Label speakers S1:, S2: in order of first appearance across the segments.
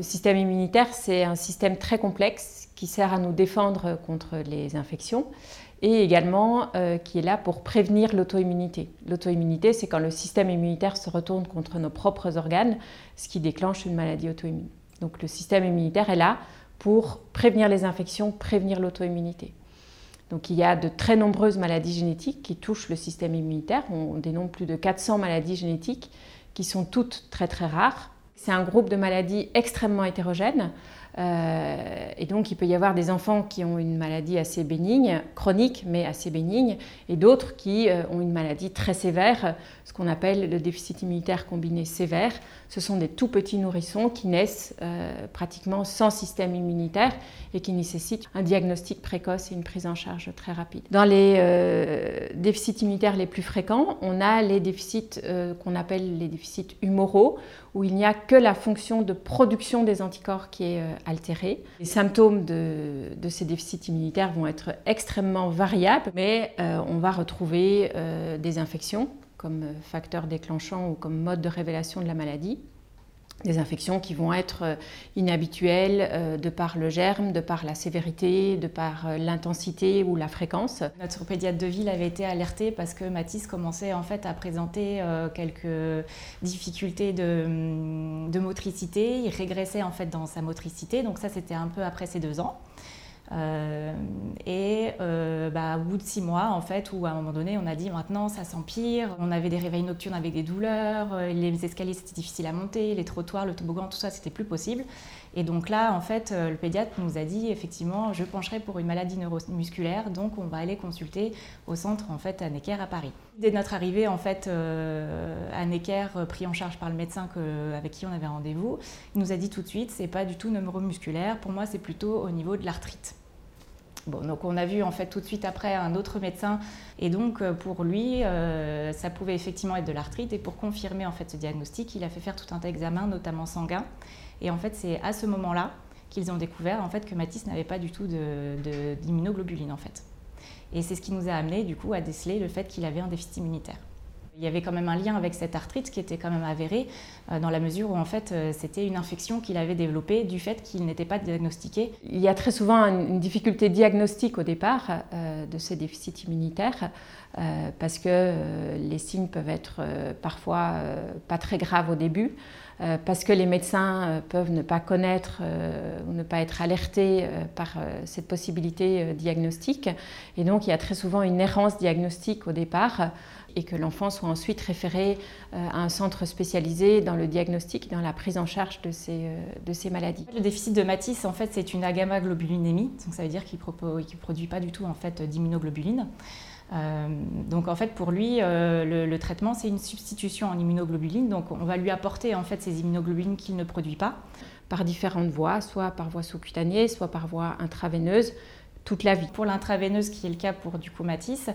S1: Le système immunitaire, c'est un système très complexe qui sert à nous défendre contre les infections et également euh, qui est là pour prévenir l'auto-immunité. L'auto-immunité, c'est quand le système immunitaire se retourne contre nos propres organes, ce qui déclenche une maladie auto-immune. Donc le système immunitaire est là pour prévenir les infections, prévenir l'auto-immunité. Donc il y a de très nombreuses maladies génétiques qui touchent le système immunitaire. On dénombre plus de 400 maladies génétiques qui sont toutes très très rares. C'est un groupe de maladies extrêmement hétérogène. Euh, et donc, il peut y avoir des enfants qui ont une maladie assez bénigne, chronique, mais assez bénigne, et d'autres qui euh, ont une maladie très sévère, ce qu'on appelle le déficit immunitaire combiné sévère. Ce sont des tout petits nourrissons qui naissent euh, pratiquement sans système immunitaire et qui nécessitent un diagnostic précoce et une prise en charge très rapide. Dans les déficits immunitaires les plus fréquents, on a les déficits qu'on appelle les déficits humoraux, où il n'y a que la fonction de production des anticorps qui est altérée. Les symptômes de, ces déficits immunitaires vont être extrêmement variables, mais euh, on va retrouver euh, des infections comme facteur déclenchant ou comme mode de révélation de la maladie des infections qui vont être euh, inhabituelles euh, de par le germe, de par la sévérité, de par euh, l'intensité ou la fréquence.
S2: Notre pédiatre de ville avait été alerté parce que Mathis commençait en fait à présenter quelques difficultés de, hum, de motricité. Il régressait en fait dans sa motricité, donc ça c'était un peu après ses deux ans. Euh, et euh, bah, au bout de six mois, en fait, où à un moment donné, on a dit maintenant ça s'empire. On avait des réveils nocturnes avec des douleurs, euh, les escaliers c'était difficile à monter, les trottoirs, le toboggan, tout ça c'était plus possible. Et donc là, en fait, le pédiatre nous a dit effectivement, je pencherai pour une maladie neuromusculaire, donc on va aller consulter au centre en fait à Necker à Paris. Dès notre arrivée en fait à Necker, pris en charge par le médecin avec qui on avait rendez-vous, il nous a dit tout de suite, c'est pas du tout neuromusculaire. Pour moi, c'est plutôt au niveau de l'arthrite. Bon, donc on a vu en fait tout de suite après un autre médecin. Et donc euh, pour lui euh, ça pouvait effectivement être de l'arthrite. Et pour confirmer en fait ce diagnostic il a fait faire tout un tas notamment sanguins et en fait c'est à ce moment-là qu'ils ont découvert en fait que Matisse n'avait pas du tout d'immunoglobuline en fait. Et c'est ce qui nous a amené du coup à déceler le fait qu'il avait un déficit immunitaire. Il y avait quand même un lien avec cette arthrite qui était quand même avéré euh, dans la mesure où en fait euh, c'était une infection qu'il avait développée du fait qu'il n'était pas diagnostiqué.
S1: Il y a très souvent une difficulté diagnostique au départ euh, de ces déficits immunitaires parce que les signes peuvent être parfois pas très graves au début. parce que les médecins peuvent ne pas connaître ou ne pas être alertés par cette possibilité diagnostique. Et donc il y a très souvent une errance diagnostique au départ et que l'enfant soit ensuite référé euh, à un centre spécialisé dans le diagnostic, dans la prise en charge de ces, euh, de ces maladies.
S2: Le déficit de Matisse, en fait, c'est une agamma-globulinémie, donc ça veut dire qu'il ne produit pas du tout en fait, d'immunoglobuline. Euh, donc en fait pour lui le, traitement c'est une substitution en immunoglobuline donc on va lui apporter en fait ces immunoglobulines qu'il ne produit pas
S1: par différentes voies soit par voie sous-cutanée soit par voie intraveineuse toute la vie.
S2: Pour l'intraveineuse, qui est le cas pour du coup Matisse,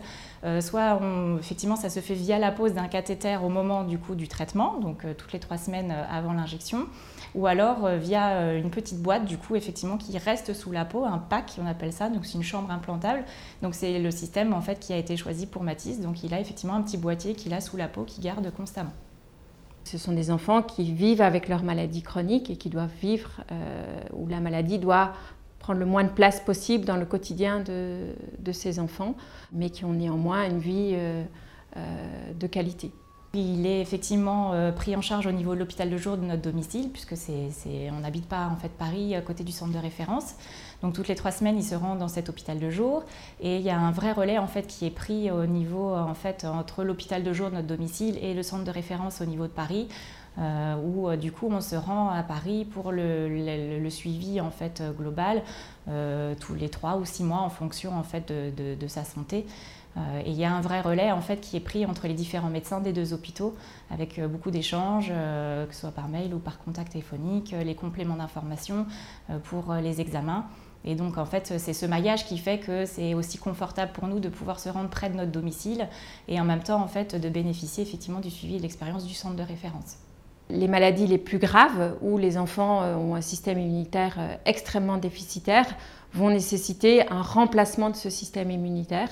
S2: euh, soit effectivement ça se fait via la pose d'un cathéter au moment du coup du traitement, donc euh, toutes les trois semaines euh, avant l'injection, ou alors via une petite boîte du coup effectivement qui reste sous la peau, un pack on appelle ça, donc c'est une chambre implantable. Donc c'est le système en fait qui a été choisi pour Matisse, donc il a effectivement un petit boîtier qu'il a sous la peau qui garde constamment.
S1: Ce sont des enfants qui vivent avec leur maladie chronique et qui doivent vivre, où la maladie doit prendre le moins de place possible dans le quotidien de, ces enfants, mais qui ont néanmoins une vie euh, euh, de qualité.
S2: Il est effectivement euh, pris en charge au niveau de l'hôpital de jour de notre domicile, puisque c'est, on n'habite pas en fait Paris à côté du centre de référence. Donc toutes les trois semaines, il se rend dans cet hôpital de jour, et il y a un vrai relais en fait qui est pris au niveau en fait entre l'hôpital de jour de notre domicile et le centre de référence au niveau de Paris euh, où euh, du coup on se rend à Paris pour le, suivi en fait global euh, tous les trois ou six mois en fonction en fait de, sa santé. et il y a un vrai relais en fait qui est pris entre les différents médecins des deux hôpitaux avec beaucoup d'échanges, que ce soit par mail ou par contact téléphonique, les compléments d'information pour les examens. Et donc, en fait, c'est ce maillage qui fait que c'est aussi confortable pour nous de pouvoir se rendre près de notre domicile et en même temps, en fait, de bénéficier effectivement du suivi et de l'expérience du centre de référence.
S1: Les maladies les plus graves, où les enfants euh, ont un système immunitaire euh, extrêmement déficitaire, vont nécessiter un remplacement de ce système immunitaire.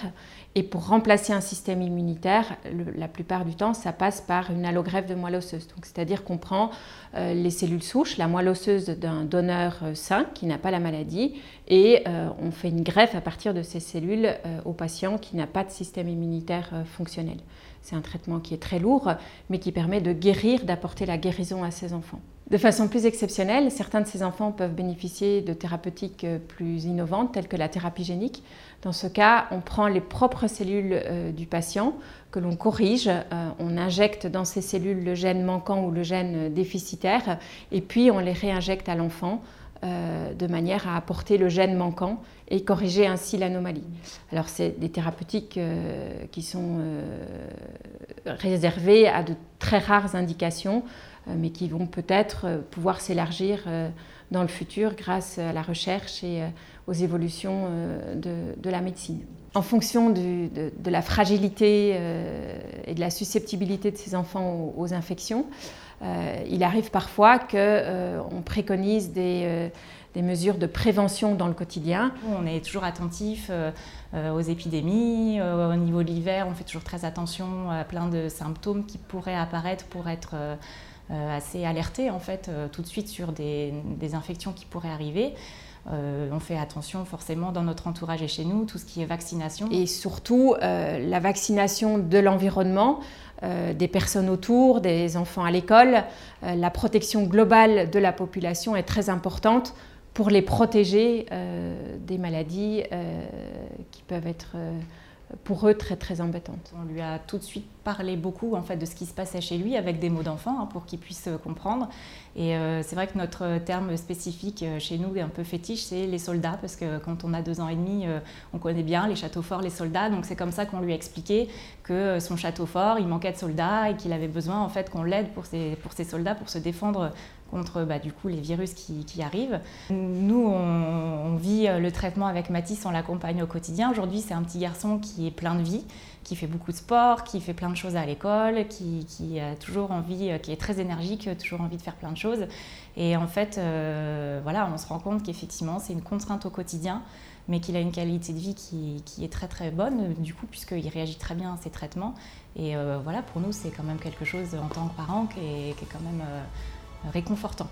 S1: Et pour remplacer un système immunitaire, la plupart du temps, ça passe par une allogreffe de moelle osseuse. C'est-à-dire qu'on prend euh, les cellules souches, la moelle osseuse d'un donneur sain qui n'a pas la maladie, et on fait une greffe à partir de ces cellules au patient qui n'a pas de système immunitaire fonctionnel. C'est un traitement qui est très lourd, mais qui permet de guérir, d'apporter la guérison à ces enfants. De façon plus exceptionnelle, certains de ces enfants peuvent bénéficier de thérapeutiques euh, plus innovantes, telles que la thérapie génique. Dans ce cas, on prend les propres cellules euh, du patient que l'on corrige, euh, on injecte dans ces cellules le gène manquant ou le gène déficitaire, et puis on les réinjecte à l'enfant de manière à apporter le gène manquant et corriger ainsi l'anomalie. Alors c'est des thérapeutiques qui sont réservées à de très rares indications. Euh, mais qui vont peut-être euh, pouvoir s'élargir euh, dans le futur grâce à la recherche et aux évolutions de, la médecine. En fonction de, la fragilité et de la susceptibilité de ces enfants aux, infections, il arrive parfois qu'on préconise des, mesures de prévention dans le quotidien.
S2: On est toujours attentif aux épidémies. au niveau de l'hiver, on fait toujours très attention à plein de symptômes qui pourraient apparaître pour être euh, assez alerté en fait euh, tout de suite sur des, infections qui pourraient arriver. Euh, on fait attention forcément dans notre entourage et chez nous, tout ce qui est vaccination.
S1: Et surtout la vaccination de l'environnement, des personnes autour, des enfants à l'école. la protection globale de la population est très importante pour les protéger des maladies qui peuvent être pour eux très très embêtantes.
S2: On lui a tout de suite parlé beaucoup en fait de ce qui se passait chez lui avec des mots d'enfant hein, pour qu'il puisse euh, comprendre. Et euh, c'est vrai que notre terme spécifique euh, chez nous un peu fétiche, c'est les soldats parce que quand on a deux ans et demi, on connaît bien les châteaux forts, les soldats. Donc c'est comme ça qu'on lui a expliqué que son château fort, il manquait de soldats et qu'il avait besoin en fait qu'on l'aide pour ses, pour ses soldats pour se défendre contre bah, du coup, les virus qui, arrivent. Nous, on, vit euh, le traitement avec Mathis, on l'accompagne au quotidien. Aujourd'hui, c'est un petit garçon qui est plein de vie, qui fait beaucoup de sport, qui fait plein de choses à l'école, qui, a toujours envie, euh, qui est très énergique, toujours envie de faire plein de choses. Et en fait, euh, voilà, on se rend compte qu'effectivement, c'est une contrainte au quotidien mais qu'il a une qualité de vie qui, est très très bonne, du coup, puisqu'il réagit très bien à ces traitements. Et voilà, pour nous, c'est quand même quelque chose en tant que parent qui est, qui est quand même réconfortant.